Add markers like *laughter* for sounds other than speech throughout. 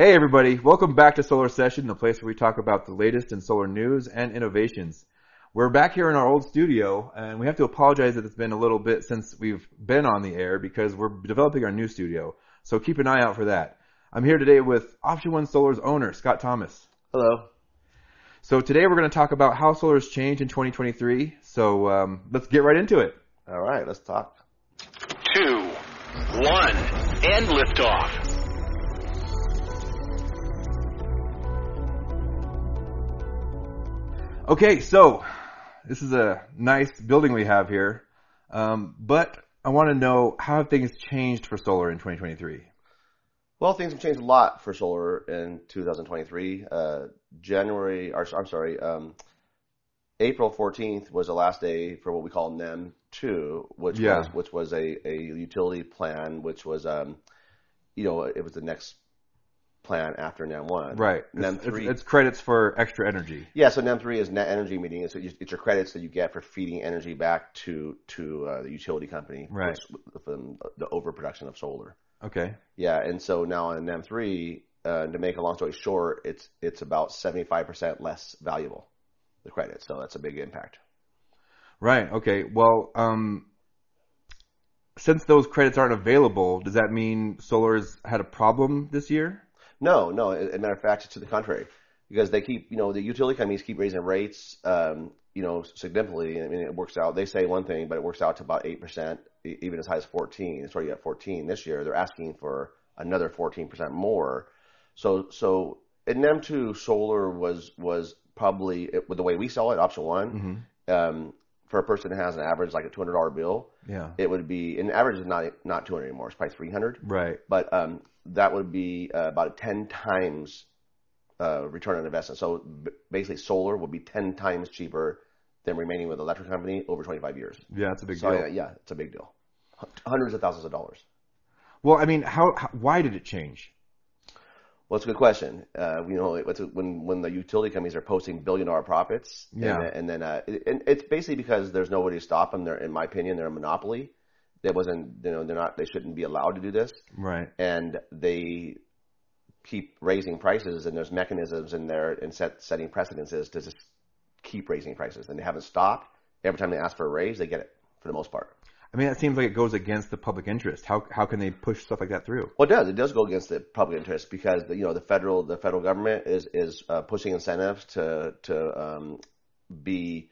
Hey everybody, welcome back to Solar Session, the place where we talk about the latest in solar news and innovations. We're back here in our old studio and we have to apologize that it's been a little bit since we've been on the air because we're developing our new studio. So keep an eye out for that. I'm here today with Option One Solar's owner, Scott Thomas. Hello. So today we're going to talk about how solar has changed in 2023. So um, let's get right into it. All right, let's talk. two, one, and liftoff. Okay, so this is a nice building we have here, um, but I want to know how have things changed for solar in 2023? Well, things have changed a lot for solar in 2023. Uh, January, or, I'm sorry, um, April 14th was the last day for what we call NEM 2, which Yeah. was which was a, a utility plan, which was um, you know, it was the next plan after NEM 1. Right. NEM It's, 3. it's, it's credits for extra energy. yeah, so NEM 3 is net energy metering. It's, it's your credits that you get for feeding energy back to to uh, the utility company Right. from the overproduction of solar. Okay. Yeah, and so now in NEM three, uh, to make a long story short, it's it's about seventy five percent less valuable, the credit. So that's a big impact. Right. Okay. Well, um, since those credits aren't available, does that mean solar's had a problem this year? No, no. As a matter of fact, it's to the contrary, because they keep, you know, the utility companies keep raising rates, um, you know, significantly. I mean, it works out. They say one thing, but it works out to about eight percent, even as high as fourteen. It's already at fourteen this year. They're asking for another fourteen percent more. So, so in NEM two, solar was was probably it, with the way we sell it, option one. Mm-hmm. um, for a person that has an average like a two hundred dollar bill, Yeah. it would be an average is not not two hundred anymore. It's probably three hundred, Right. but um, that would be uh, about ten times uh, return on investment. So b- basically, solar would be ten times cheaper than remaining with the electric company over twenty five years. Yeah, that's a big so deal. yeah, yeah, it's a big deal. H- Hundreds of thousands of dollars. Well, I mean, how, how why did it change? Well, it's a good question. Uh, you know, it's a, when when the utility companies are posting billion dollar profits, Yeah. and, then- and then uh, and it's basically because there's nobody to stop them. They're, in my opinion, they're a monopoly. That wasn't, you know, they're not, they shouldn't be allowed to do this, Right. and they keep raising prices, and there's mechanisms in there and set setting precedences to just keep raising prices, and they haven't stopped. Every time they ask for a raise, they get it for the most part. I mean, that seems like it goes against the public interest. How how can they push stuff like that through? Well, it does. It does go against the public interest because the, you know the federal the federal government is is uh, pushing incentives to to um, be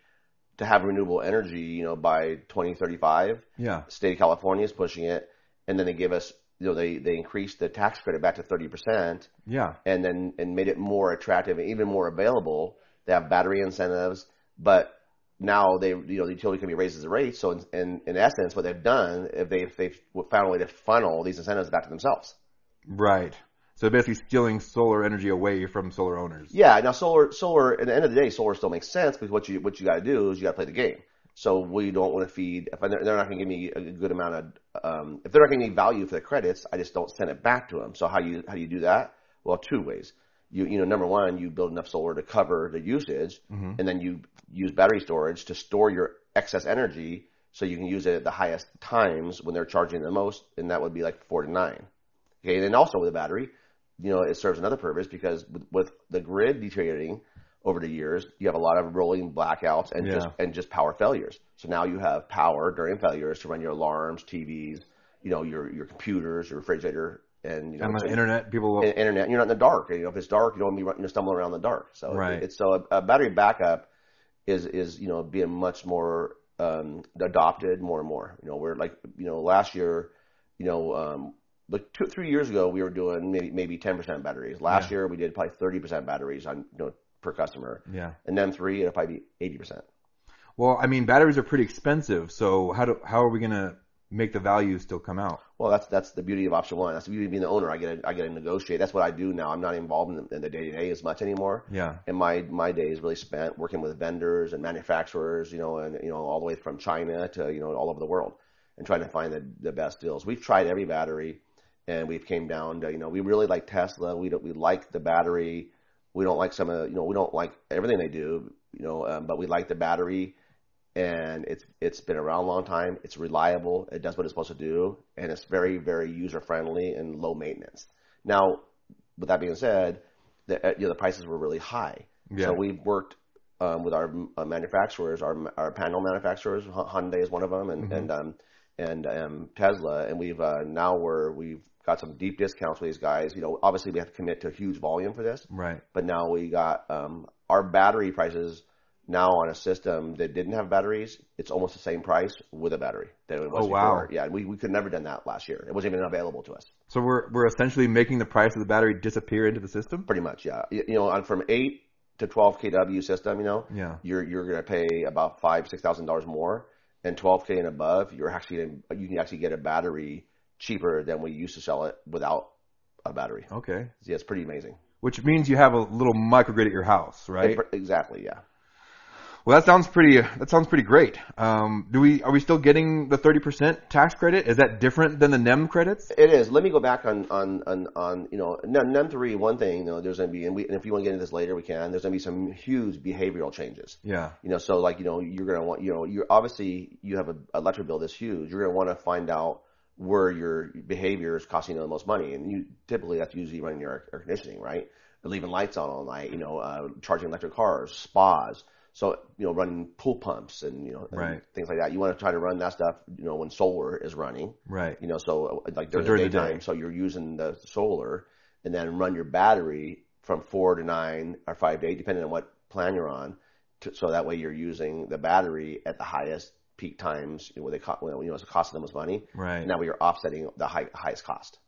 to have renewable energy. You know, by 2035, Yeah. state of California is pushing it, and then they give us you know they they increased the tax credit back to 30 percent, Yeah. and then and made it more attractive and even more available. They have battery incentives, but now they you know the utility company raises the rates. So in, in, in essence, what they've done if they if they've found a way to funnel these incentives back to themselves. Right. So basically stealing solar energy away from solar owners. Yeah. Now solar solar at the end of the day, solar still makes sense because what you what you got to do is you got to play the game. So we don't want to feed if they're they're not going to give me a good amount of um, if they're not going to give me value for the credits, I just don't send it back to them. So how you how do you do that? Well, two ways. You you know number one, you build enough solar to cover the usage, mm-hmm. and then you use battery storage to store your excess energy so you can use it at the highest times when they're charging the most, and that would be like four to nine. Okay, and then also with the battery, you know, it serves another purpose because with, with the grid deteriorating over the years, you have a lot of rolling blackouts and just and just power failures. So now you have power during failures to run your alarms, TVs, you know, your your computers, your refrigerator, and you know, on the internet, people will. internet. You're not in the dark. You know, if it's dark, you don't want to be you know, stumbling around in the dark. So Right. it's so a, a battery backup is is you know being much more um, adopted more and more. You know, we're like you know last year, you know, um, like two three years ago we were doing maybe maybe ten percent batteries. Last Yeah. year we did probably thirty percent batteries on you know per customer, yeah. and then three it'll probably be eighty percent. Well, I mean, batteries are pretty expensive. So how do how are we gonna make the value still come out? Well, that's that's the beauty of option one. That's the beauty of being the owner. I get to, I get to negotiate. That's what I do now. I'm not involved in the, in the day-to-day as much anymore. Yeah. And my my day is really spent working with vendors and manufacturers, you know, and you know all the way from China to you know all over the world, and trying to find the the best deals. We've tried every battery, and we've came down to you know we really like Tesla. We don't we like the battery. We don't like some of the, you know we don't like everything they do, you know, um, but we like the battery and it's it's been around a long time. It's reliable. It does what it's supposed to do, and it's very very user friendly and low maintenance. Now, with that being said, the uh, you know the prices were really high. Yeah. So we worked um, with our uh, manufacturers, our our panel manufacturers. Hy- Hyundai is one of them, and and um, and um, Tesla, and we've uh, now we're we've got some deep discounts with these guys. You know, obviously we have to commit to a huge volume for this, Right. but now we got um, our battery prices now on a system that didn't have batteries. It's almost the same price with a battery than it was Oh, wow. before. Yeah, we we could never done that last year. It wasn't even available to us. So we're we're essentially making the price of the battery disappear into the system. Pretty much, yeah. You, you know, on from eight to twelve kW system, you know, Yeah. you're you're going to pay about five six thousand dollars more, and twelve k and above, you're actually gonna, you can actually get a battery cheaper than we used to sell it without a battery. Okay. Yeah, it's pretty amazing. Which means you have a little microgrid at your house, right? Exactly, yeah. Well, that sounds pretty. That sounds pretty great. Um, do we are we still getting the thirty percent tax credit? Is that different than the NEM credits? It is. Let me go back on on on, on you know NEM, NEM three. One thing, you know, there's going to be, and, we, and if you want to get into this later, we can. There's going to be some huge behavioral changes. Yeah. You know, so like you know, you're going to want you know, you're obviously you have a electric bill that's huge. You're going to want to find out where your behavior is costing you the most money, and you typically that's usually running your air conditioning, right? Leaving lights on all night, you know, uh, charging electric cars, spas. So you know, running pool pumps and you know and Right. things like that. You want to try to run that stuff, you know, when solar is running Right. you know, so uh, like during, during the the daytime, day. so you're using the solar and then run your battery from four to nine or five to eight, depending on what plan you're on. To, so that way you're using the battery at the highest peak times, you know, where they co- you know, it's costing the most money. Right. And now you're offsetting the high, highest cost,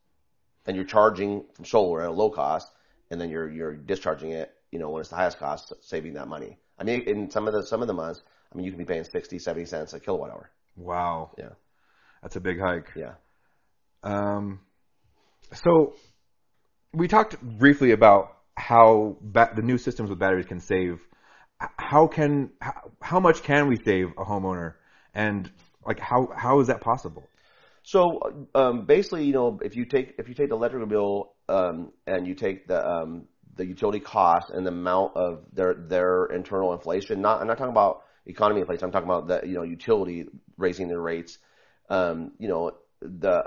and you're charging from solar at a low cost, and then you're you're discharging it, you know, when it's the highest cost, saving that money. I mean, in some of the some of the months, I mean, you can be paying 60, 70 cents a kilowatt hour. Wow. Yeah. That's a big hike. Yeah. Um, so we talked briefly about how ba- the new systems with batteries can save. How can how, how much can we save a homeowner, and like how how is that possible? So um, basically, you know, if you take if you take the electrical bill um, and you take the um, the utility cost and the amount of their their internal inflation, not I'm not talking about economy inflation. I'm talking about the you know utility raising their rates. Um, you know, the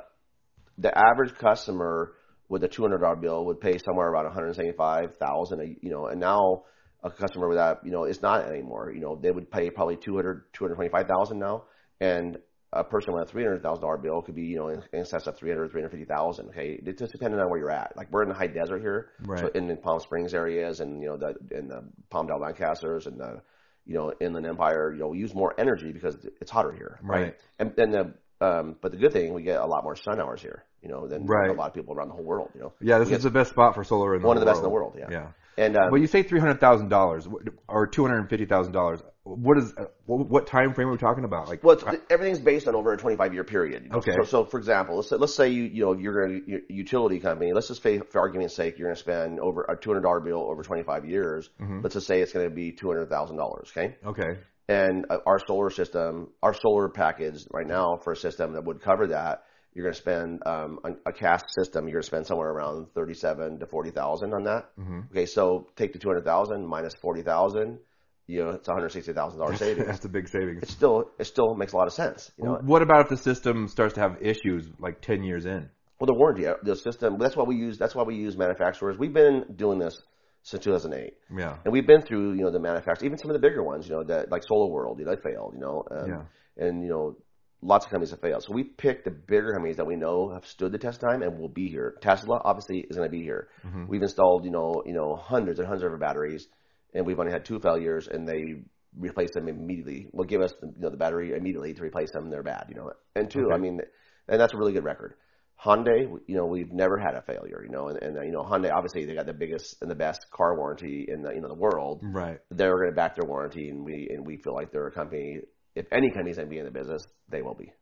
the average customer with a two hundred dollar bill would pay somewhere around one hundred seventy five thousand. You know, and now a customer with that, you know, it's not anymore. You know, they would pay probably 200, 225,000 now, and a person with a three hundred thousand dollar bill could be, you know, in, excess of 300, 350,000. Okay, it just depending on where you're at. Like we're in the high desert here, Right. so in the Palm Springs areas, and you know, the in the Palmdale Lancasters and the, you know, Inland Empire, you know, we use more energy because it's hotter here, Right. And then the um, but the good thing, we get a lot more sun hours here, you know, than Right. a lot of people around the whole world, you know. Yeah, this We is the best spot for solar in the one of the world. best in the world, yeah. Yeah. And um, you say three hundred thousand dollars or two hundred and fifty thousand dollars. What is what, time frame are we talking about? Like, Well, it's, everything's based on over a 25 year period. Okay. So, so for example, let's say, let's say you you know you're a utility company. Let's just say, for argument's sake, you're going to spend over a $200 bill over 25 years. Mm-hmm. Let's just say it's going to be $200,000. Okay. okay, And uh, our solar system, our solar package right now for a system that would cover that, you're going to spend um, a, a cast system. You're going to spend somewhere around 37 to 40,000 on that. Mm-hmm. Okay. So take the 200,000 minus 40,000. You know, it's $160,000 savings. that's a big savings. it still it still makes a lot of sense. You know, What about if the system starts to have issues like ten years in? well, the warranty, uh, the system. That's why we use. That's why we use manufacturers. We've been doing this since 2008, Yeah. and we've been through you know the manufacturers, even some of the bigger ones. You know, that like Solar World, you know, they failed. You know, um, Yeah. and you know, lots of companies have failed. So we picked the bigger companies that we know have stood the test time and will be here. Tesla obviously is going to be here. Mm-hmm. We've installed you know you know hundreds and hundreds of batteries, and we've only had two failures, and they replace them immediately. Will give us you know the battery immediately to replace them. They're bad, you know. And two, Okay. I mean, and that's a really good record. Hyundai, you know, we've never had a failure, you know, and, and you know, Hyundai obviously they got the biggest and the best car warranty in the you know the world. Right. They're going to back their warranty, and we and we feel like they're a company. If any company's going to be in the business, they will be.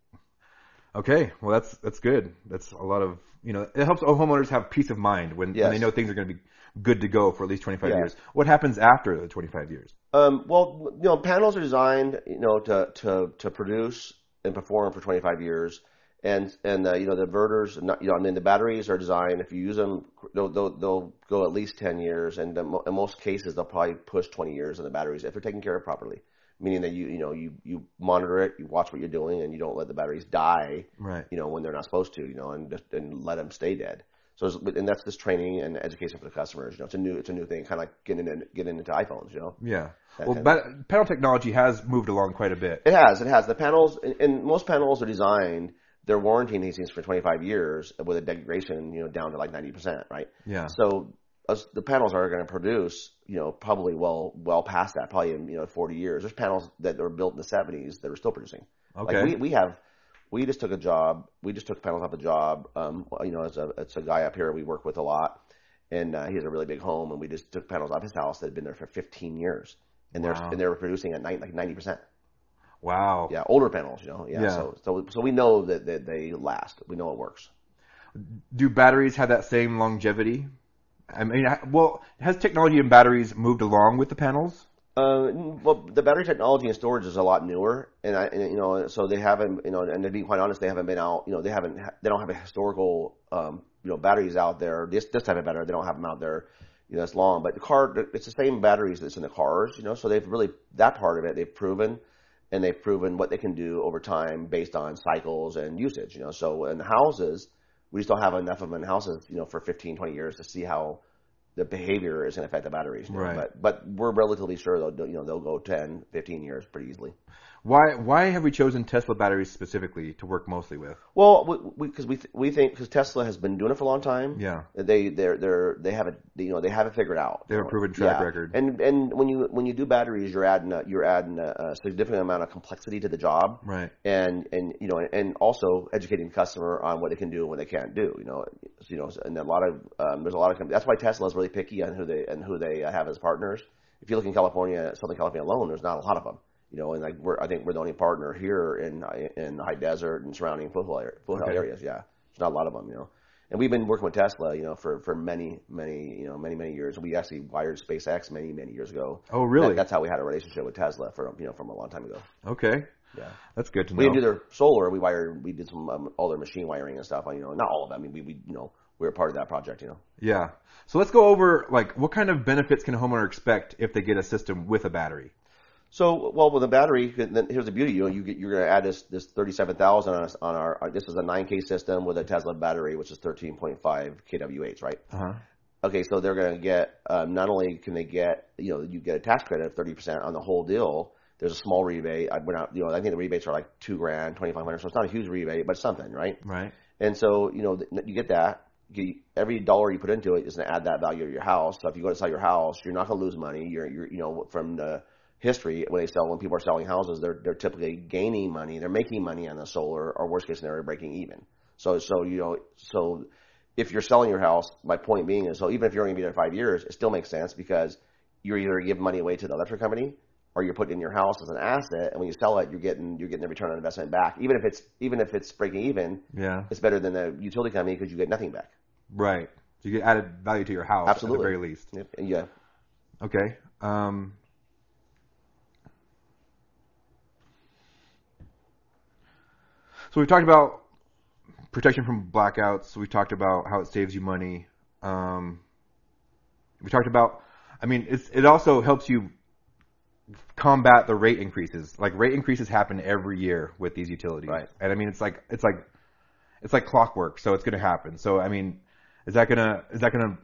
Okay. Well, that's that's good. That's a lot of you know. It helps homeowners have peace of mind when, when they know things are going to be good to go for at least twenty five Yeah. years. What happens after the twenty five years? Um, well, you know, panels are designed, you know, to to to produce and perform for 25 years, and and uh, you know the inverters, not, you know, I mean the batteries are designed. If you use them, they'll they'll, they'll go at least 10 years, and in in most cases they'll probably push 20 years on the batteries if they're taken care of properly. Meaning that you you know you you monitor it, you watch what you're doing, and you don't let the batteries die Right. you know, when they're not supposed to, you know, and just and let them stay dead. So, it's- and that's just training and education for the customers. You know, it's a new, it's a new thing, kind of like getting in, getting into iPhones. You know, Yeah. That Well, but panel technology has moved along quite a bit. it has, it has. The panels, and, and most panels are designed. They're warranting these things for 25 years with a degradation, you know, down to like 90%, right? Yeah. So the panels are going to produce, you know, probably well, well past that, probably in, you know, 40 years. There's panels that were built in the 70s that are still producing. Okay. Like we, we have, we just took a job. We just took panels off a job. Um, you know, it's a it's a guy up here we work with a lot, and uh, he has a really big home. And we just took panels off his house that had been there for 15 years, and they're and they were producing at 90, like 90 percent. Wow. Yeah, older panels. You know, yeah. Yeah. So so so we know that, that they last. We know it works. Do batteries have that same longevity? I mean, well, has technology and batteries moved along with the panels? Uh, well, the battery technology and storage is a lot newer, and I, and, you know, so they haven't, you know, and to be quite honest, they haven't been out, you know, they haven't, they don't have a historical, um, you know, batteries out there. This this type of battery, they don't have them out there, you know, as long. But the car, it's the same batteries that's in the cars, you know, so they've really that part of it they've proven, and they've proven what they can do over time based on cycles and usage, you know. So in houses, we just don't have enough of them in houses, you know, for 15, 20 years to see how the behavior is going to affect the batteries. Right. But but we're relatively sure they'll you know they'll go 10, 15 years pretty easily. Why why have we chosen Tesla batteries specifically to work mostly with? Well, because we, we, th- we think because Tesla has been doing it for a long time. Yeah. They they're they're they have it you know they have it figured out. They have a proven track Yeah. record. And and when you when you do batteries, you're adding a, you're adding a, a significant amount of complexity to the job. Right. and and you know and also educating the customer on what they can do and what they can't do you know So, you know and a lot of um, there's a lot of that's why Tesla is really picky on who they and who they have as partners if you look in California Southern California alone there's not a lot of them you know and like we're I think we're the only partner here in in the high desert and surrounding foothill, area, foothill Okay. areas yeah there's not a lot of them you know and we've been working with Tesla you know for for many many you know many many years we actually wired SpaceX many many years ago Oh, really? That- that's how we had a relationship with Tesla for you know from a long time ago Okay. yeah That's good to we know. We do their solar. We wired. We did some um, all their machine wiring and stuff. You know, not all of it. I mean, we, we you know we were part of that project. You know. Yeah. So let's go over like what kind of benefits can a homeowner expect if they get a system with a battery? So well, with the battery, then here's the beauty. You know, you get, you're going to add this this thirty seven thousand on, on our. our- This is a nine K system with a Tesla battery, which is thirteen point five kWh, right? Uh huh. Okay, so they're going to get um, not only can they get you know you get a tax credit of thirty percent on the whole deal. There's a small rebate. I, we're not, you know, I think the rebates are like two grand, twenty five hundred. So it's not a huge rebate, but something, right? Right. And so, you know, th- you get that. You, every dollar you put into it is going to add that value to your house. So if you go to sell your house, you're not going to lose money. You're, you're, you know, from the history when they sell, when people are selling houses, they're they're typically gaining money. They're making money on the solar, or worst case scenario, breaking even. So so you know so if you're selling your house, my point being is so even if you're only going to be there five years, it still makes sense because you're either giving money away to the electric company or you're putting in your house as an asset, and when you sell it, you're getting you're getting the return on investment back. Even if it's even if it's breaking even, Yeah. it's better than the utility company because you get nothing back. Right. So you get added value to your house Absolutely. at the very least. Yeah. Okay. Um, so we've talked about protection from blackouts. We talked about how it saves you money. Um, we talked about, I mean, it's, it also helps you combat the rate increases. Like rate increases happen every year with these utilities, Right. and I mean, it's like it's like it's like clockwork. So it's going to happen. So I mean, is that gonna is that gonna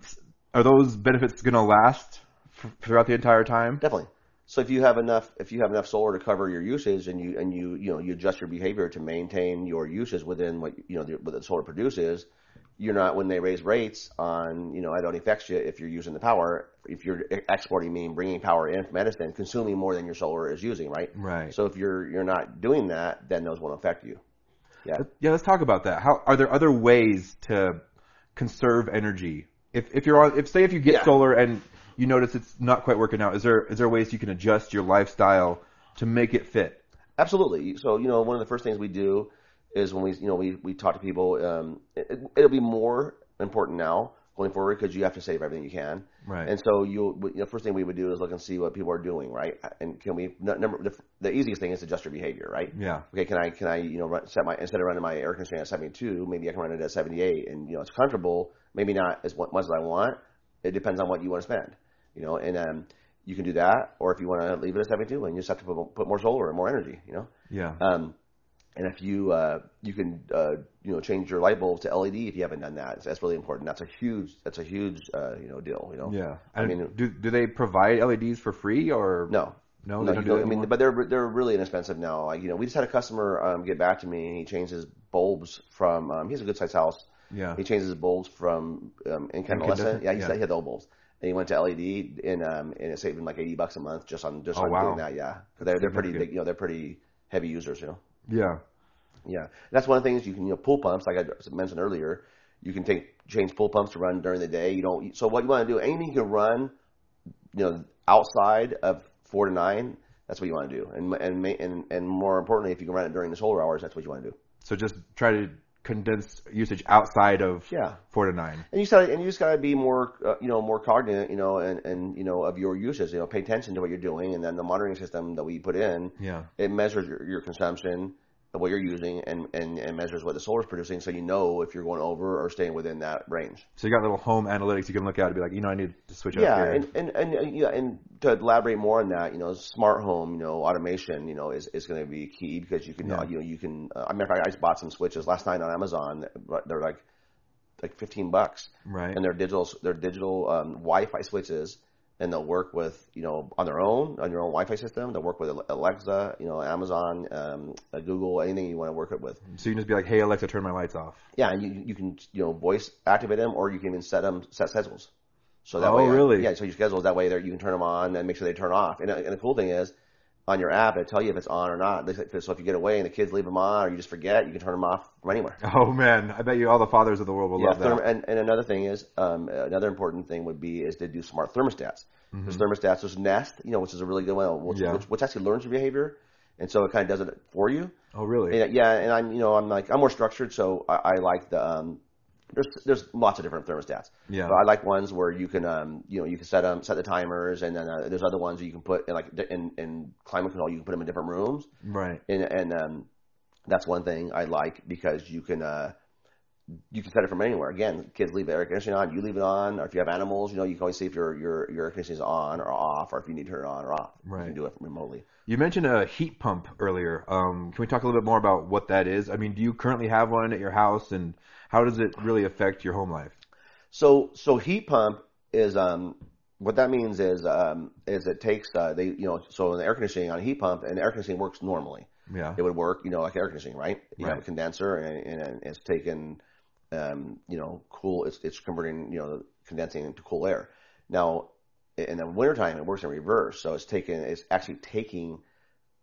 are those benefits going to last f- throughout the entire time? Definitely. So if you have enough, if you have enough solar to cover your usage, and you and you you know you adjust your behavior to maintain your usage within what you know the, what the solar produces, you're not when they raise rates on you know it only affects you if you're using the power. If you're exporting, meaning bringing power in from Edison, consuming more than your solar is using, right? Right. So if you're you're not doing that, then those won't affect you. Yeah. Yeah, let's talk about that. How are there other ways to conserve energy? If if you're on, if say if you get Yeah. solar and you notice it's not quite working out, is there is there ways you can adjust your lifestyle to make it fit? Absolutely. So, you know, one of the first things we do is when we, you know, we, we talk to people, um, it, it'll be more important now going forward because you have to save everything you can. Right. And so you, you know, first thing we would do is look and see what people are doing, right? And can we, number, the, the easiest thing is to adjust your behavior, right? Yeah. Okay, can I, can I, you know, run, set my, instead of running my air conditioning at 72, maybe I can run it at 78 and, you know, it's comfortable, maybe not as mu- much as I want. It depends on what you want to spend, you know, and, um, you can do that, or if you want to leave it at 72, and you just have to put, put more solar and more energy, you know. Yeah. Um, And if you uh, you can uh, you know change your light bulbs to LED if you haven't done that, that's really important. That's a huge that's a huge uh, you know deal. You know. Yeah. I mean- do do they provide LEDs for free or No. No, No, don't do I mean, but they're they're really inexpensive now. Like you know, we just had a customer um, get back to me. and He changed his bulbs from. Um, he has a good sized house. Yeah. He changed his bulbs from um, incandescent. Yeah, he, Yeah. said he had the old bulbs, and he went to LED, and um, and it saved him like eighty bucks a month just on just Oh, on wow. doing that. Yeah, 'Cause they're they're pretty big. You know, they're pretty heavy users. You know. Yeah. Yeah, and that's one of the things you can, you know, pool pumps, like I mentioned earlier, you can take change pool pumps to run during the day. You don't. So what you want to do, anything you can run, you know, outside of four to nine, that's what you want to do. And and and and more importantly, if you can run it during the solar hours, that's what you want to do. So just try to condense usage outside of Yeah. four to nine. And you gotta, and you just gotta be more, uh, you know, more cognizant, you know, and, and, you know, of your uses, you know, pay attention to what you're doing. And then the monitoring system that we put in, Yeah. it measures your, your consumption, what you're using, and, and, and measures what the solar is producing. So you know if you're going over or staying within that range. So you got little home analytics you can look at and be like, you know, I need to switch Yeah. up here. And, and, and, yeah, and to elaborate more on that, you know, smart home, you know, automation, you know, is, is going to be key because you can, Yeah. you know, you can, uh, I remember I just bought some switches last night on Amazon. They're like, like 15 bucks. right. and they're digital they're digital um, Wi-Fi switches, and they'll work with you know on their own on your own Wi-Fi system. They'll work with Alexa, you know Amazon, um, uh, Google, anything you want to work it with. so you can just be like, hey Alexa, turn my lights off. Yeah, and you you can you know voice activate them, or you can even set them set schedules. So that Oh, way, really? Yeah, so your schedules that way there you can turn them on and make sure they turn off. And, and the cool thing is. On your app, it'll tell you if it's on or not. So if you get away and the kids leave them on, or you just forget, you can turn them off from anywhere. *laughs* Oh man, I bet you all the fathers of the world will Yeah, love therm- that. and, and another thing is, um, another important thing would be is to do smart thermostats. There's thermostats. There's Nest, you know, which is a really good one, which, Mm-hmm. Yeah. which, which actually learns your behavior, and so it kind of does it for you. Oh really? And, yeah, and I'm, you know, I'm like I'm more structured, so I, I like the. Um, there's there's lots of different thermostats. Yeah. But I like ones where you can, um, you know, you can set them, set the timers, and then uh, there's other ones you can put in like in, in climate control. You can put them in different rooms, Right. and and um, that's one thing I like because you can uh, you can set it from anywhere. Again, kids leave the air conditioning on, you leave it on, or if you have animals, you know, you can always see if your your your air conditioning is on or off, or if you need to turn it on or off. Right. You can do it remotely. You mentioned a heat pump earlier. Um, can we talk a little bit more about what that is? I mean, do you currently have one at your house, and how does it really affect your home life? So so heat pump is um what that means is um is it takes uh, they you know so the air conditioning on a heat pump and air conditioning works normally. Yeah. it would work, you know, like air conditioning, right? You have a condenser and, and it's taking um, you know, cool, it's, it's converting, you know, condensing into cool air. Now, in the wintertime, it works in reverse. So it's taking, it's actually taking,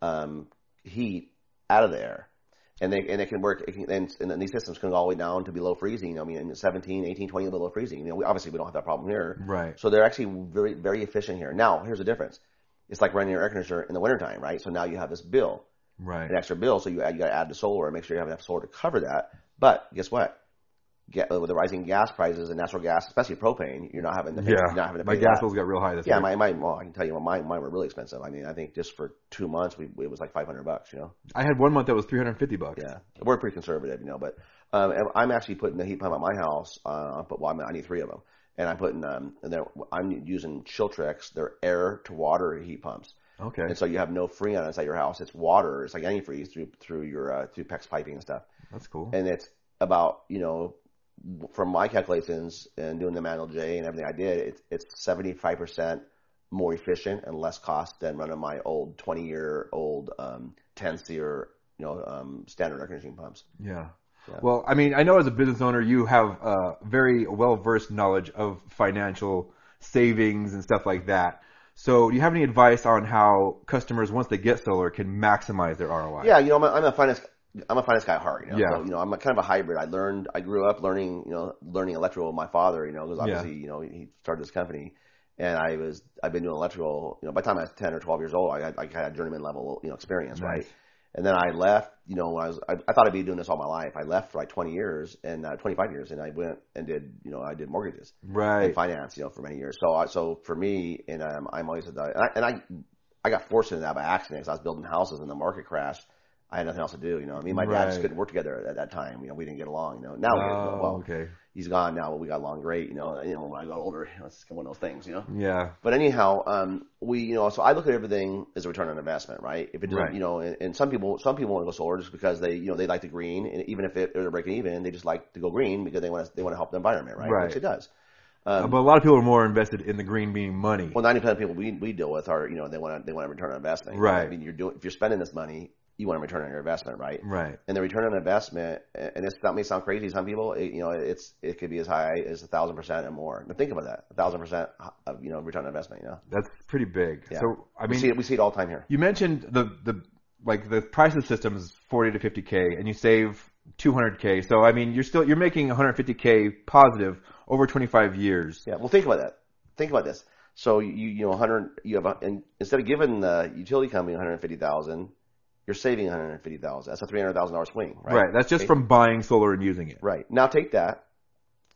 um, heat out of the air. And they, and it can work, it can, and, and these systems can go all the way down to below freezing. I mean, 17, 18, 20 below freezing. You know, we, obviously we don't have that problem here. Right. So they're actually very, very efficient here. Now, here's the difference. It's like running your air conditioner in the wintertime, right? So now you have this bill Right. an extra bill, so you add, you got to add the solar and make sure you have enough solar to cover that. But guess what? Get, with the rising gas prices and natural gas, especially propane, you're not having to pay, Yeah. you're not having to My gas bills got real high this Yeah, year. my, my, well, I can tell you, mine, mine were really expensive. I mean, I think just for two months, we, it was like 500 bucks, you know? I had one month that was 350 bucks. Yeah. We're pretty conservative, you know, but, um, I'm actually putting the heat pump at my house, uh, but, well, I, mean, I need three of them. And I'm putting, um, and they're, I'm using Chiltrix, they're air to water heat pumps. Okay. And so you have no freon inside your house. It's water. It's like antifreeze through through your uh, through PEX piping and stuff. That's cool. And it's about you know from my calculations and doing the manual J and everything I did, it's it's seventy five percent more efficient and less cost than running my old twenty year old um, ten SEER you know um, standard air conditioning pumps. Yeah. Yeah. Well, I mean, I know as a business owner, you have uh, very well versed knowledge of financial savings and stuff like that. So, do you have any advice on how customers, once they get solar, can maximize their ROI? Yeah, you know, I'm a, I'm a finance. I'm a finance guy at heart, you know. Yeah. So, you know, I'm a kind of a hybrid. I learned, I grew up learning, you know, learning electrical with my father, you know, because Yeah. obviously, you know, he started this company, and I was, I've been doing electrical, you know, by the time I was 10 or 12 years old, I had, I had journeyman level, you know, experience, Nice. right? And then I left, you know, when I was, I, I thought I'd be doing this all my life. I left for like 20 years and uh, 25 years, and I went and did, you know, I did mortgages Right. and finance, you know, for many years. So, I, so for me, and um, I'm always and I, and I, I got forced into that by accident because I was building houses and the market crashed. I had nothing else to do, you know. I mean, my dad just couldn't work together at that time. You know, we didn't get along. You know, now Oh, well, okay. he's gone now, but we got along great. You know, you know when I got older, you know, it's one of those things. You know. Yeah. But anyhow, um, we, you know, so I look at everything as a return on investment, right? If it doesn't, Right. you know, and, and some people, some people want to go solar just because they, you know, they like the green, and even if it, they're breaking even, they just like to go green because they want to, they want to help the environment, right? Right. Which it does. Uh, but a lot of people are more invested in the green being money. Well, ninety percent of people we we deal with are, you know, they want to, they want a return on investment. Right. I mean, you're doing, if you're spending this money, you want a return on your investment, right? Right. And the return on investment, and this that may sound crazy to some people, it, you know, it's it could be as high as a thousand percent and more. Now think about that, a thousand percent of you know return on investment. You know, That's pretty big. Yeah. So I we mean, see it we see it all the time here. you mentioned the the like the price of the system is 40 to 50k, and you save 200k. So I mean, you're still you're making 150k positive over 25 years. Yeah, well, think about that. Think about this. So you you know, hundred you have a, and instead of giving the utility company one hundred fifty thousand, you're saving one hundred fifty thousand. That's a three hundred thousand dollar swing, right? Right. That's just Okay. from buying solar and using it. Right. Now take that.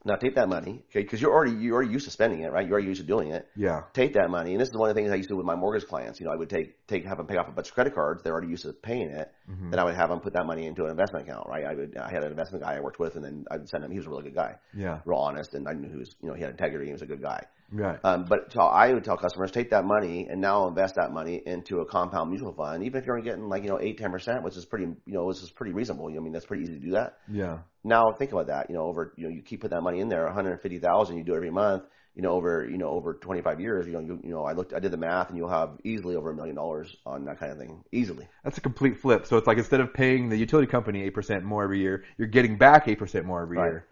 Now take that money, okay? Because you're already you're already used to spending it, right? You're already used to doing it. Yeah. Take that money, and this is one of the things I used to do with my mortgage clients. You know, I would take take have them pay off a bunch of credit cards. They're already used to paying it. Mm-hmm. Then I would have them put that money into an investment account, right? I would I had an investment guy I worked with, and then I'd send him. He was a really good guy, Yeah. real honest, and I knew he was you know he had integrity. He was a good guy. Right. Um, but so I would tell customers, take that money and now invest that money into a compound mutual fund, even if you're only getting like, you know, eight, ten percent, which is pretty, you know, which is pretty reasonable. I mean, that's pretty easy to do that. Yeah. Now think about that, you know, over, you know, you keep putting that money in there, 150,000, you do it every month, you know, over, you know, over 25 years, you know, you, you know, I looked, I did the math and you'll have easily over a million dollars on that kind of thing. Easily. That's a complete flip. So it's like instead of paying the utility company 8% more every year, you're getting back 8% more every Right. year.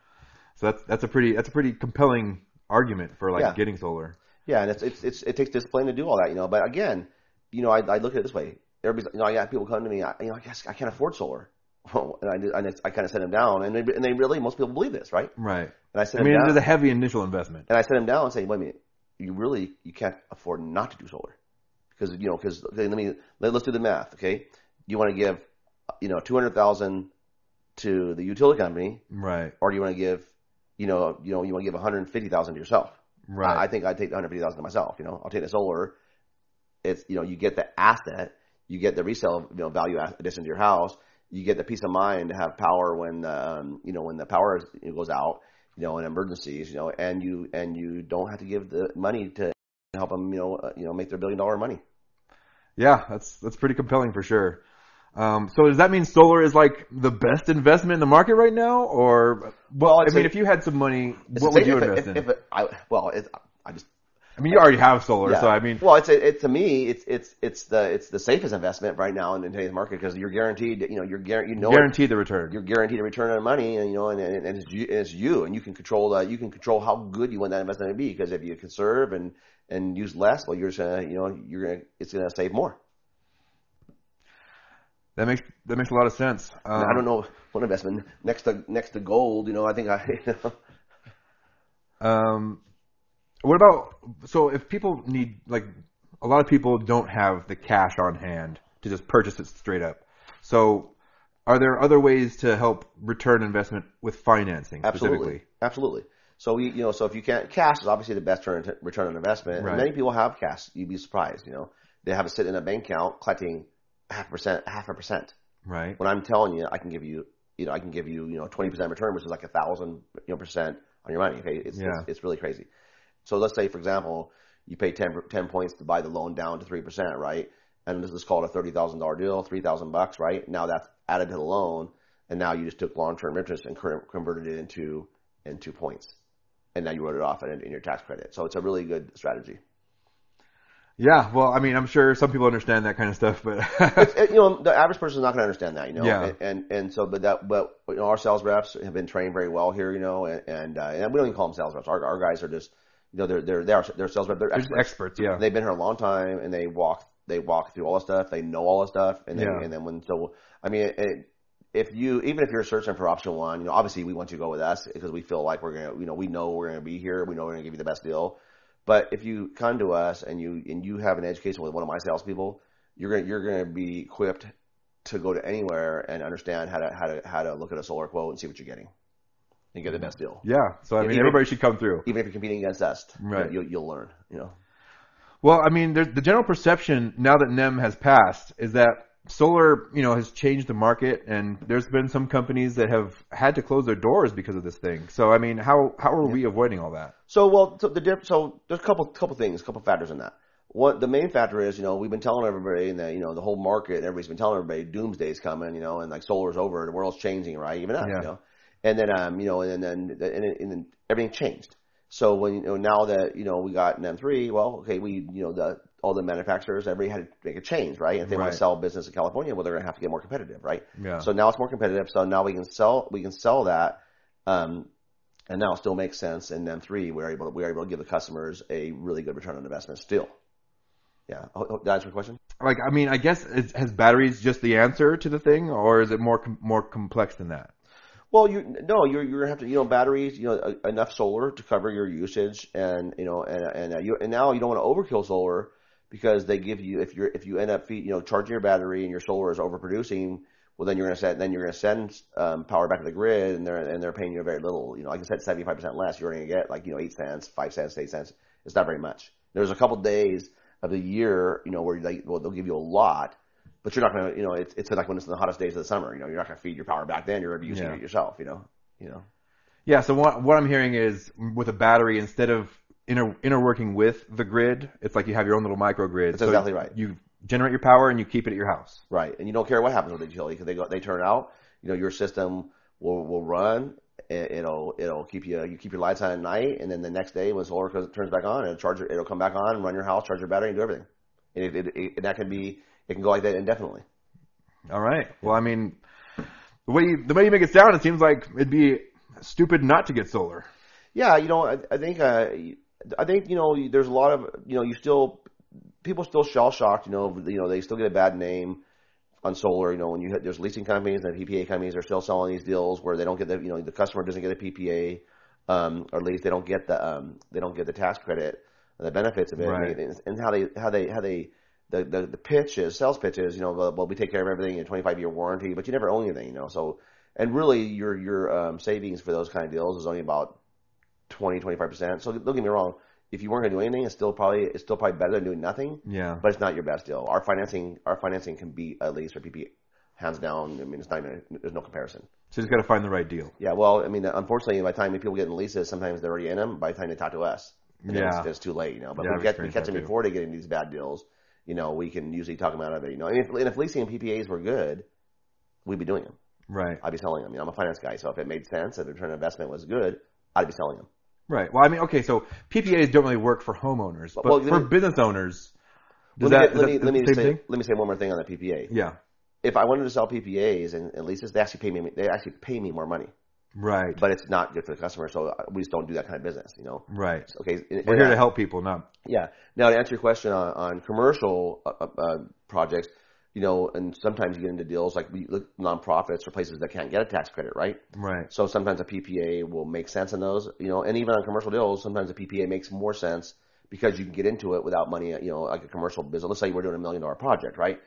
So that's that's a pretty that's a pretty compelling argument for like Yeah. getting solar. Yeah, and it's, it's it's it takes discipline to do all that, you know. But again, you know, I, I look at it this way. Everybody's, you know, I got people come to me, I, you know, I guess I can't afford solar, *laughs* and I did, and it's, I kind of set them down, and they and they really most people believe this, right? Right. And I said, I mean, down, it is a heavy initial investment. and I set them down and say, wait a minute, you really you can't afford not to do solar, because you know, because okay, let me let, let's do the math, okay? You want to give, you know, two hundred thousand to the utility company, Right. or do you want to give, you know, you know, you want to give one hundred fifty thousand to yourself? Right. I, I think I'd take the 150,000 to myself. You know, I'll take the solar. It's you know, you get the asset, you get the resale you know value addition to your house, you get the peace of mind to have power when the, um, you know when the power is, goes out, you know, in emergencies, you know, and you and you don't have to give the money to help them, you know, uh, you know, make their billion dollar money. Yeah, that's that's pretty compelling for sure. Um, so does that mean solar is like the best investment in the market right now, or well, I mean, a- if you had some money, what would you invest in? If it, I, well, I just I mean, you already have solar, yeah. so I mean, well, it's a, it to me, it's it's it's the it's the safest investment right now in in today's market because you're guaranteed, you know, you're guaranteed, you know, guaranteed the return. you're guaranteed a return on money, and you know, and, and, and it's, you, it's you, and you can control uh, you can control how good you want that investment to be. Because if you conserve and and use less, well, you're just gonna, you know, you're gonna it's gonna save more. That makes that makes a lot of sense. Um, I don't know what investment next to next to gold. You know, I think I, *laughs* you know, Um, what about so if people need like a lot of people don't have the cash on hand to just purchase it straight up. So are there other ways to help return investment with financing absolutely, specifically? absolutely. So we, you know, so if you can't, cash is obviously the best return return on investment. And many people have cash. You'd be surprised. You know, they have it sit in a bank account collecting half a percent, half a percent. Right. when I'm telling you, I can give you, you know, I can give you, you know, 20% return, which is like a thousand, you know, percent on your money. Okay. It's, Yeah. it's, it's really crazy. So let's say, for example, you pay 10, 10 points to buy the loan down to 3%, right? And this is called a $30,000 deal, 3000 bucks, right? Now that's added to the loan. And now you just took long-term interest and converted it into, into points. And now you wrote it off in, in your tax credit. So it's a really good strategy. Yeah. Well, I mean, I'm sure some people understand that kind of stuff, but *laughs* It- you know, the average person is not going to understand that, you know. Yeah. And, and and so, but that, but you know, our sales reps have been trained very well here, you know, and and, uh, and we don't even call them sales reps. Our our guys are just, you know, they're they're they're, they're sales reps. They're experts. experts. Yeah. They've been here a long time, and they walk they walk through all the stuff. They know all the stuff, and then Yeah. and then when so, I mean, it, if you even if you're searching for option one, you know, obviously we want you to go with us because we feel like we're gonna, you know, we know we're gonna be here. We know we're gonna give you the best deal. But if you come to us and you and you have an education with one of my salespeople, you're gonna you're gonna be equipped to go to anywhere and understand how to how to how to look at a solar quote and see what you're getting and get the best deal. Yeah. So I mean, Even- everybody should come through. Even if you're competing against us, Right. You'll, you'll learn. You know. Well, I mean, there's, the general perception now that NEM has passed is that solar, you know, has changed the market, and there's been some companies that have had to close their doors because of this thing. So, I mean, how how are we avoiding all that? So well, so the diff- so there's a couple couple things, a couple factors in that. What the main factor is, you know, we've been telling everybody, and that you know, the whole market, and everybody's been telling everybody, doomsday's coming, you know, and like solar's over, the world's changing, right? Even us, Yeah. you know, and then um, you know, and then and, then and then everything changed. So when you know now that you know we got NEM 3, well, okay, we you know the all the manufacturers, everybody had to make a change, right? If they want to sell business in California, well, they're going to have to get more competitive, right? Yeah. So now it's more competitive. So now we can sell we can sell that, um, and now it still makes sense. And then three, we're able we are able to give the customers a really good return on investment still. Yeah, Oh, oh, did answer your question? like, I mean, I guess is, has batteries just the answer to the thing, or is it more com- more complex than that? Well, you no, you're you're gonna have to you know batteries, you know uh, enough solar to cover your usage, and you know and and uh, you and now you don't want to overkill solar because they give you if you're if you end up feed, you know charging your battery and your solar is overproducing, well then you're gonna send then you're gonna send um, power back to the grid and they're and they're paying you very little. You know, like I said, seventy five percent less. You're gonna get like you know eight cents, five cents, eight cents. It's not very much. There's a couple days of the year, you know, where they well they'll give you a lot. But you're not gonna, you know, it's it's like when it's in the hottest days of the summer. You know, you're not gonna feed your power back then. You're using Yeah. it yourself. You know, you know. Yeah. So what what I'm hearing is with a battery, instead of inter interworking with the grid, it's like you have your own little microgrid. That's exactly right. You generate your power and you keep it at your house. Right, and you don't care what happens with the utility because they go, they turn out. You know, your system will will run. it- It'll it'll keep you you keep your lights on at night, and then the next day when solar goes- turns back on, it'll charge your, it'll come back on, and run your house, charge your battery, and do everything. And it, it, it, and that can be it can go like that indefinitely. All right. Well, I mean, the way you, the way you make it sound, it seems like it'd be stupid not to get solar. Yeah, you know, I, I think uh, I think you know there's a lot of you know you still people still shell shocked. You know, you know they still get a bad name on solar. You know, when you hit, there's leasing companies and PPA companies are still selling these deals where they don't get the you know the customer doesn't get a PPA, um, or at least they don't get the um, they don't get the tax credit, and the benefits of it, Right. and, and how they how they how they the, the the pitch is sales pitch is you know well, well we take care of everything in 25 year warranty, but you never own anything. You know, so and really your your um, savings for those kind of deals is only about 20, 25%. So don't get me wrong. If you weren't going to do anything, it's still probably it's still probably better than doing nothing. Yeah. But it's not your best deal. Our financing our financing can be at least our PP hands down. I mean, it's not even there's no comparison. So you just got to find the right deal. Yeah. Well, I mean, unfortunately, by the time people get in leases, sometimes they're already in them. By the time they talk to us, and then Yeah. it's, it's too late. You know. But Yeah, we catch we catch them too. before they get into these bad deals. You know, we can usually talk them out of it. You know, and if, and if leasing and PPAs were good, we'd be doing them. Right. I'd be selling them. You know, I'm a finance guy, so if it made sense, if the return on investment was good, I'd be selling them. Right. Well, I mean, okay, so PPAs don't really work for homeowners, but Well, for me- business owners, does let me, that, get- let is me, that let me the same say, thing? let me say one more thing on the PPA. Yeah. If I wanted to sell PPAs and, and leases, they actually pay me. They actually pay me more money, Right. but it's not good for the customer. So uh, we just don't do that kind of business. You know. right. Okay. and- We're and, here to help people, not. Yeah. Now to answer your question on, on commercial uh, uh, uh, projects, you know, and sometimes you get into deals like we look nonprofits or places that can't get a tax credit, right? Right. So sometimes a PPA will make sense in those, you know, and even on commercial deals, sometimes a PPA makes more sense because you can get into it without money, you know, like a commercial business. Let's say we're doing a million dollar project, right?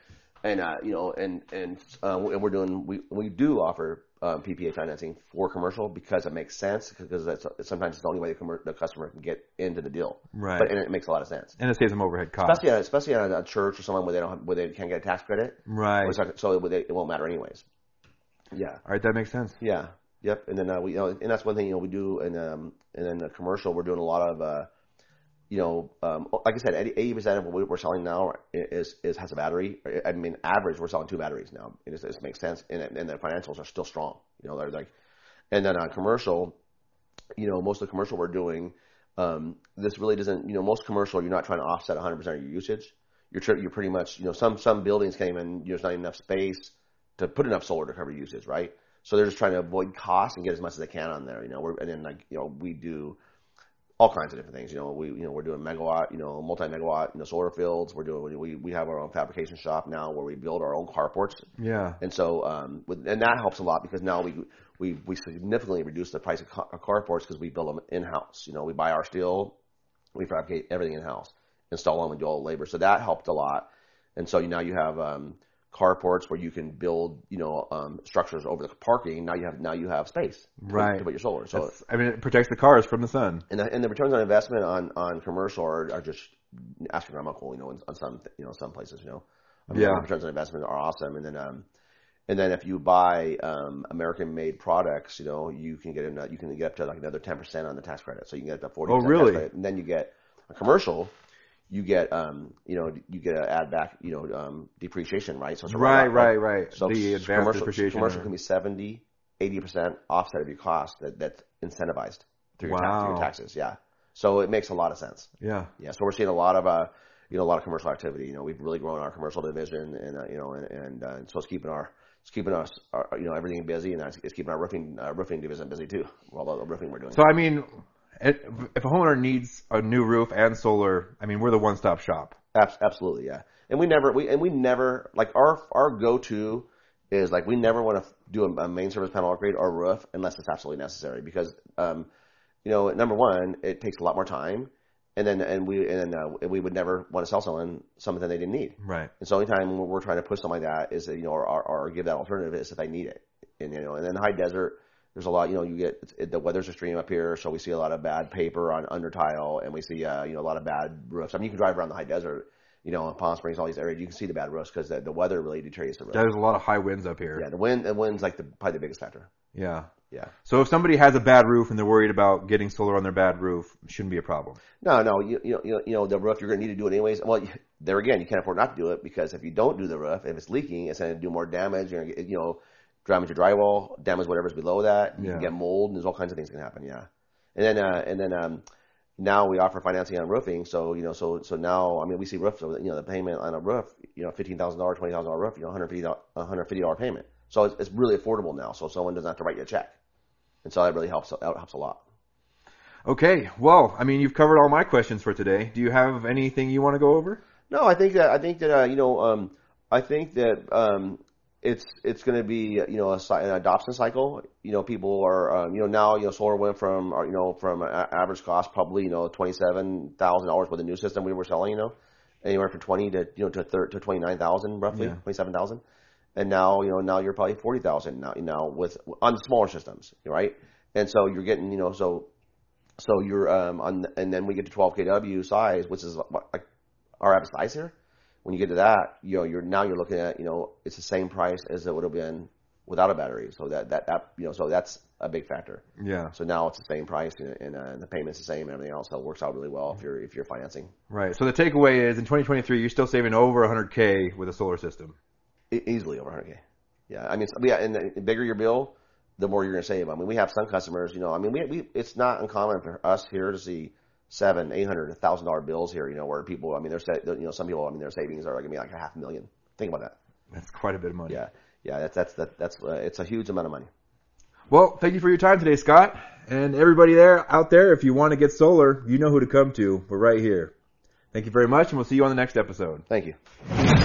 And, uh, you know, and, and, uh, and we're doing, we, we do offer, um, PPA financing for commercial because it makes sense because that's, sometimes it's the only way the, commer- the customer can get into the deal. Right. But, and it makes a lot of sense. And it saves them overhead costs. Especially on, especially on a church or someone where they don't have, where they can't get a tax credit. Right. Not- So it, it won't matter anyways. Yeah. All right, that makes sense. Yeah. Yep. And then uh, we, you know, and that's one thing you know we do, and um, and then the commercial we're doing a lot of, uh, you know, um, like I said, eighty percent of what we're selling now is is has a battery. I mean, average we're selling two batteries now. It just, it makes sense, and and the financials are still strong. You know, they're like, and then on commercial, you know, most of the commercial we're doing, um, this really doesn't, you know, most commercial you're not trying to offset 100 percent of your usage. You're tr- you're pretty much, you know, some some buildings can't even there's not enough space to put enough solar to cover usage, right? So they're just trying to avoid costs and get as much as they can on there, you know. We're, and then like you know we do all kinds of different things. You know, we you know we're doing megawatt, you know, multi megawatt, you know, solar fields. We're doing we we have our own fabrication shop now where we build our own carports, Yeah. and so um, with, and that helps a lot because now we we we significantly reduce the price of car, of carports because we build them in house. You know, we buy our steel, we fabricate everything in house, install them, and do all the labor. So that helped a lot. And so now you have um, carports where you can build, you know, um, structures over the parking. Now you have now you have space to put- Right. to put your solar. So That's- I mean, it protects the cars from the sun. and the, and the returns on investment on, on commercial are, are just astronomical, you know, in, on some, you know, some places, you know. I mean, Yeah. the returns on investment are awesome. And then, um, and then if you buy um, American-made products, you know, you can get in, you can get up to like another 10% on the tax credit. So you can get up to 40% Oh, really? credit. And then you get a commercial, you get, um, you know, you get to add back, you know, um, depreciation, right? So it's a Right, write-off, right, right. So the advanced commercial, depreciation. commercial can be 70, 80% offset of your cost that, that's incentivized through your, tax, through your taxes. Yeah. So it makes a lot of sense. yeah. Yeah, so we're seeing a lot of uh, you know, a lot of commercial activity. You know, we've really grown our commercial division, and uh, you know, and, and uh, so it's keeping our it's keeping us, our, you know, everything busy, and it's, it's keeping our roofing uh, roofing division busy too. All the roofing we're doing. So I mean, if a homeowner needs a new roof and solar, I mean, we're the one-stop shop. Abs- absolutely, yeah. And we never we and we never like our our go to is like we never want to do a, a main service panel upgrade or roof unless it's absolutely necessary because um, you know number one it takes a lot more time and then and we and then uh, we would never want to sell someone something they didn't need. Right. And so anytime we're trying to push something like that is you know, or, or, or give that alternative is if they need it. And, you know, and then high desert, there's a lot, you know, you get, it, the weather's extreme up here, so we see a lot of bad paper on under tile and we see, uh, you know, a lot of bad roofs. I mean, you can drive around the high desert, you know, in Palm Springs, all these areas, you can see the bad roofs because the, the weather really deteriorates the roof. There's a lot of high winds up here. Yeah, the wind, the wind's like the, probably the biggest factor. Yeah. Yeah. So if somebody has a bad roof and they're worried about getting solar on their bad roof, shouldn't be a problem. No, no, you, you know, you know, the roof you're going to need to do it anyways. Well, you- there again, you can't afford not to do it because if you don't do the roof, if it's leaking, it's going to do more damage. You're you know, damage your drywall, damage whatever's below that. You Yeah. can get mold, and there's all kinds of things that can happen. Yeah, and then uh, and then um, now we offer financing on roofing. So you know, so so now I mean, we see roofs. You know, the payment on a roof, you know, fifteen thousand dollars, twenty thousand dollar roof, you know, hundred fifty hundred fifty dollar payment. So it's, it's really affordable now. So someone doesn't have to write you a check, and so that really helps. That helps a lot. Okay. Well, I mean, you've covered all my questions for today. Do you have anything you want to go over? No, I think that I think that uh, you know um, I think that um, it's it's going to be you know a, an adoption cycle. You know, people are um, you know now you know solar went from uh, you know from a- average cost probably you know twenty seven thousand dollars with the new system we were selling. You know, anywhere from twenty to you know to thir- to twenty nine thousand roughly Yeah. twenty seven thousand, and now you know now you're probably forty thousand now now with on smaller systems, right? And so you're getting you know so so you're um on and then we get to 12 kW size, which is like our average size here. When you get to that, you know, you're now you're looking at, you know, it's the same price as it would have been without a battery. So that that, that you know, so that's a big factor. Yeah. So now it's the same price and, and, uh, and the payment's the same and everything else. So it works out really well if you're if you're financing Right. So the takeaway is in 2023, you're still saving over 100k with a solar system. e- easily over 100k. Yeah, I mean, so- yeah, and the bigger your bill, the more you're going to save. I mean, we have some customers, you know, I mean, we, we it's not uncommon for us here to see seven, eight hundred, a thousand dollar bills here, you know, where people, I mean, they're, you know, some people, I mean, their savings are going to be like a half a million. Think about that. That's quite a bit of money. Yeah, yeah, that's that's that, that's uh, it's a huge amount of money. Well, thank you for your time today, Scott. And everybody there out there, if you want to get solar, you know who to come to. We're right here. Thank you very much, and we'll see you on the next episode. Thank you.